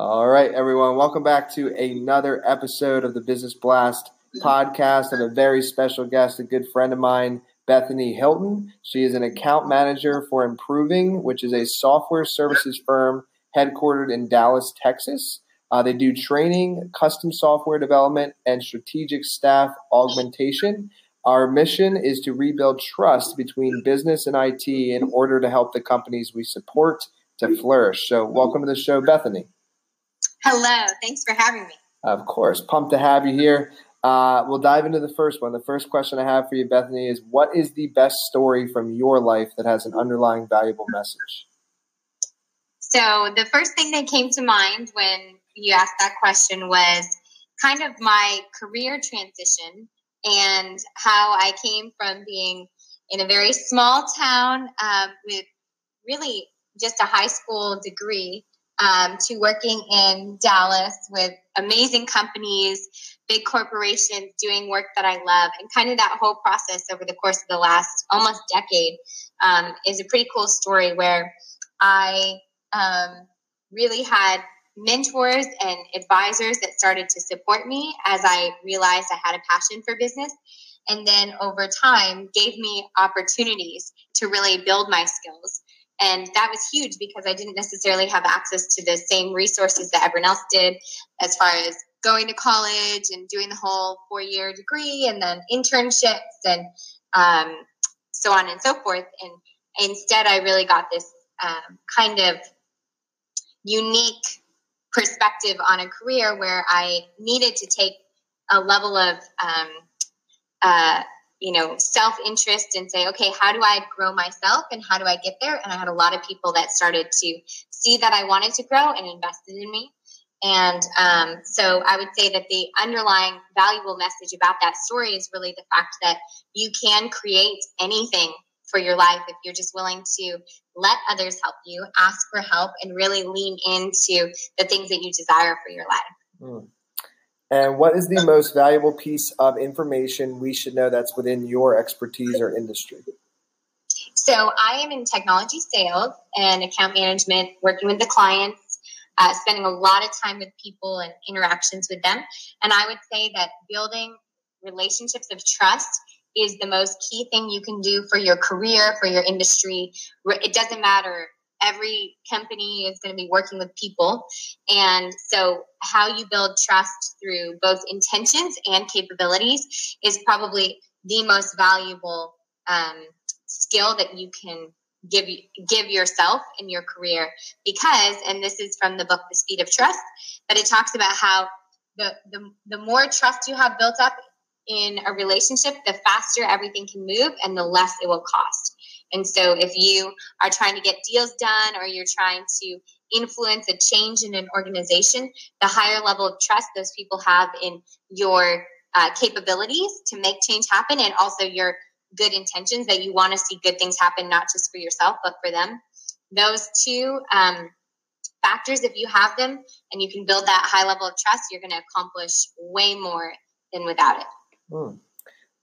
All right, everyone. Welcome back to another episode of the Business Blast podcast. I have a very special guest, a good friend of mine, Bethany Hilton. She is an account manager for Improving, which is a software services firm headquartered in Dallas, Texas. Uh, they do training, custom software development, and strategic staff augmentation. Our mission is to rebuild trust between business and IT in order to help the companies we support to flourish. So, welcome to the show, Bethany. Hello. Thanks for having me. Of course. Pumped to have you here. Uh, we'll dive into the first one. The first question I have for you, Bethany, is what is the best story from your life that has an underlying valuable message? So, the first thing that came to mind when you asked that question was kind of my career transition and how I came from being in a very small town um, with really just a high school degree um, to working in Dallas with amazing companies, big corporations doing work that I love. And kind of that whole process over the course of the last almost decade um, is a pretty cool story where I um, really had mentors and advisors that started to support me as I realized I had a passion for business. And then over time, gave me opportunities to really build my skills. And that was huge because I didn't necessarily have access to the same resources that everyone else did as far as going to college and doing the whole four year degree and then internships and um, so on and so forth. And instead, I really got this um, kind of unique perspective on a career where I needed to take a level of um, uh, you know self-interest and say okay how do i grow myself and how do i get there? And i had a lot of people that started to see that i wanted to grow and invested in me. And um, so i would say that the underlying valuable message about that story is really the fact that you can create anything for your life if you're just willing to let others help you ask for help and really lean into the things that you desire for your life. Mm. And what is the most valuable piece of information we should know that's within your expertise or industry? So, I am in technology sales and account management, working with the clients, uh, spending a lot of time with people and interactions with them. And I would say that building relationships of trust is the most key thing you can do for your career, for your industry. It doesn't matter every company is going to be working with people. And so, how you build trust through both intentions and capabilities is probably the most valuable um, skill that you can give give yourself in your career because and this is from the book the speed of trust but it talks about how the, the the more trust you have built up in a relationship the faster everything can move and the less it will cost and so if you are trying to get deals done or you're trying to influence a change in an organization, the higher level of trust those people have in your uh, capabilities to make change happen and also your good intentions that you want to see good things happen, not just for yourself, but for them. Those two um, factors, if you have them and you can build that high level of trust, you're going to accomplish way more than without it. Hmm.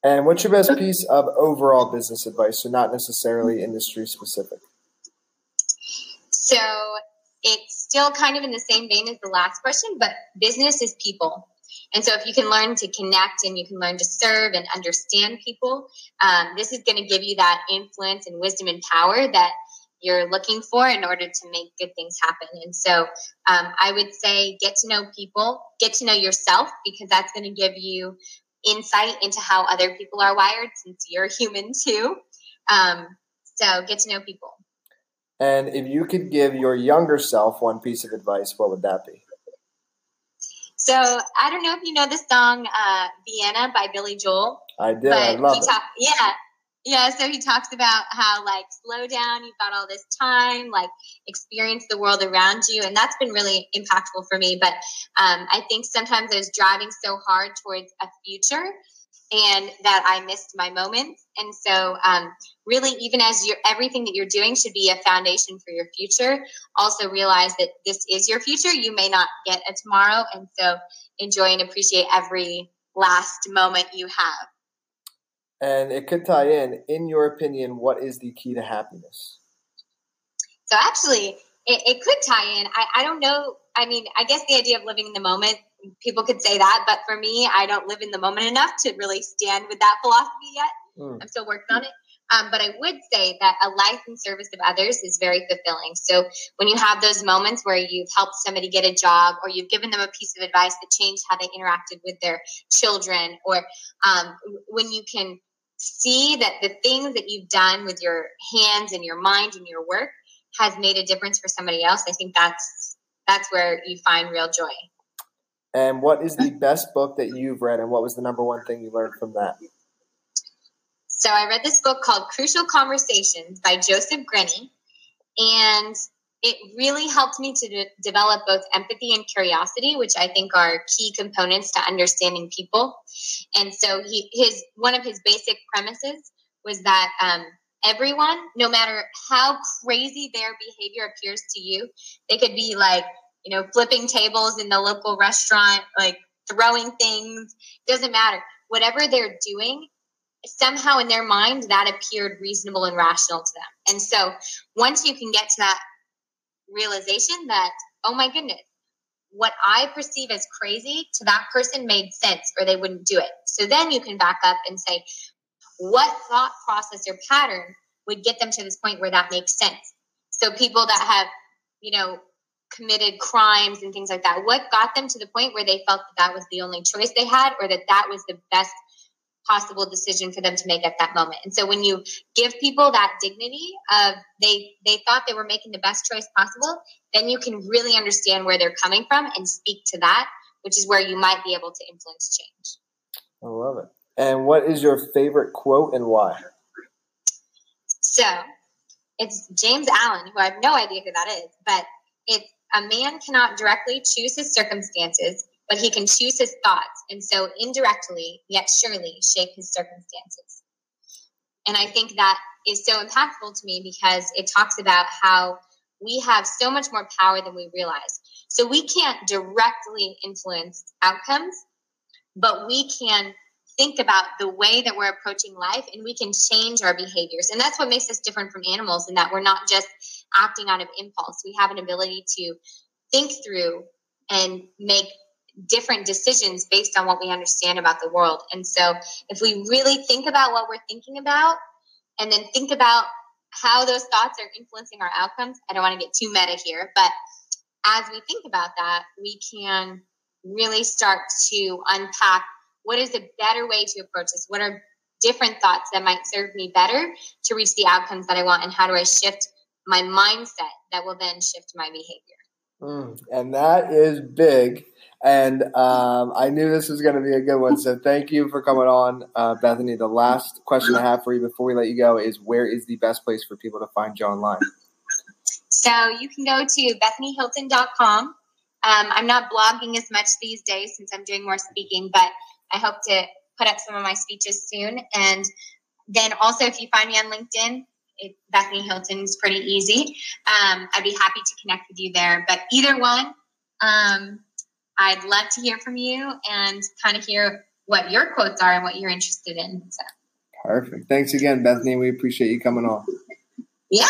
And what's your best piece of overall business advice, so not necessarily industry specific? So it's still kind of in the same vein as the last question, but business is people. And so, if you can learn to connect and you can learn to serve and understand people, um, this is going to give you that influence and wisdom and power that you're looking for in order to make good things happen. And so, um, I would say get to know people, get to know yourself, because that's going to give you insight into how other people are wired since you're human too. Um, so get to know people. And if you could give your younger self one piece of advice, what would that be? So I don't know if you know the song uh, "Vienna" by Billy Joel. I did. I love it. Talk, yeah, Yeah, so he talks about how like slow down, you've got all this time, like experience the world around you, and that's been really impactful for me. But um, I think sometimes I was driving so hard towards a future, and that I missed my moments. And so, um, really, even as you're everything that you're doing should be a foundation for your future. Also, realize that this is your future. You may not get a tomorrow, and so enjoy and appreciate every last moment you have. And it could tie in. In your opinion, what is the key to happiness? So actually, it, it could tie in. I, I don't know. I mean, I guess the idea of living in the moment, people could say that, but for me, I don't live in the moment enough to really stand with that philosophy yet. Mm. I'm still working on it. Um, but I would say that a life in service of others is very fulfilling. So when you have those moments where you've helped somebody get a job or you've given them a piece of advice that changed how they interacted with their children, or um, when you can see that the things that you've done with your hands and your mind and your work has made a difference for somebody else, I think that's that's where you find real joy. And what is the best book that you've read, and what was the number one thing you learned from that? So I read this book called Crucial Conversations by Joseph Grenny, and it really helped me to de- develop both empathy and curiosity, which I think are key components to understanding people. And so he his one of his basic premises was that um, everyone, no matter how crazy their behavior appears to you, they could be like you know flipping tables in the local restaurant, like throwing things. Doesn't matter. Whatever they're doing, somehow in their mind that appeared reasonable and rational to them. And so once you can get to that realization that, oh my goodness, what I perceive as crazy to that person made sense or they wouldn't do it. So then you can back up and say, what thought process or pattern would get them to this point where that makes sense? So people that have, you know, committed crimes and things like that, what got them to the point where they felt that that was the only choice they had or that that was the best possible decision for them to make at that moment. And so when you give people that dignity of they they thought they were making the best choice possible, then you can really understand where they're coming from and speak to that, which is where you might be able to influence change. I love it. And what is your favorite quote and why? So it's James Allen, who I have no idea who that is, but it's a man cannot directly choose his circumstances, but he can choose his thoughts and so indirectly yet surely shape his circumstances. And i think that is so impactful to me because it talks about how we have so much more power than we realize. So we can't directly influence outcomes but we can think about the way that we're approaching life and we can change our behaviors. And that's what makes us different from animals in that we're not just acting out of impulse. We have an ability to think through and make different decisions based on what we understand about the world. And so if we really think about what we're thinking about and then think about how those thoughts are influencing our outcomes, I don't want to get too meta here, but as we think about that, we can really start to unpack what is a better way to approach this? What are different thoughts that might serve me better to reach the outcomes that I want? And how do I shift my mindset that will then shift my behavior? Mm, and that is big. And um, I knew this was going to be a good one. So thank you for coming on, uh, Bethany. The last question I have for you before we let you go is where is the best place for people to find you online? So you can go to bethanyhilton.com. Um, I'm not blogging as much these days since I'm doing more speaking, but I hope to put up some of my speeches soon. And then also, if you find me on LinkedIn, it, Bethany Hilton is pretty easy. Um, I'd be happy to connect with you there. But either one, um, I'd love to hear from you and kind of hear what your quotes are and what you're interested in. So. Perfect. Thanks again, Bethany. We appreciate you coming on. Yeah.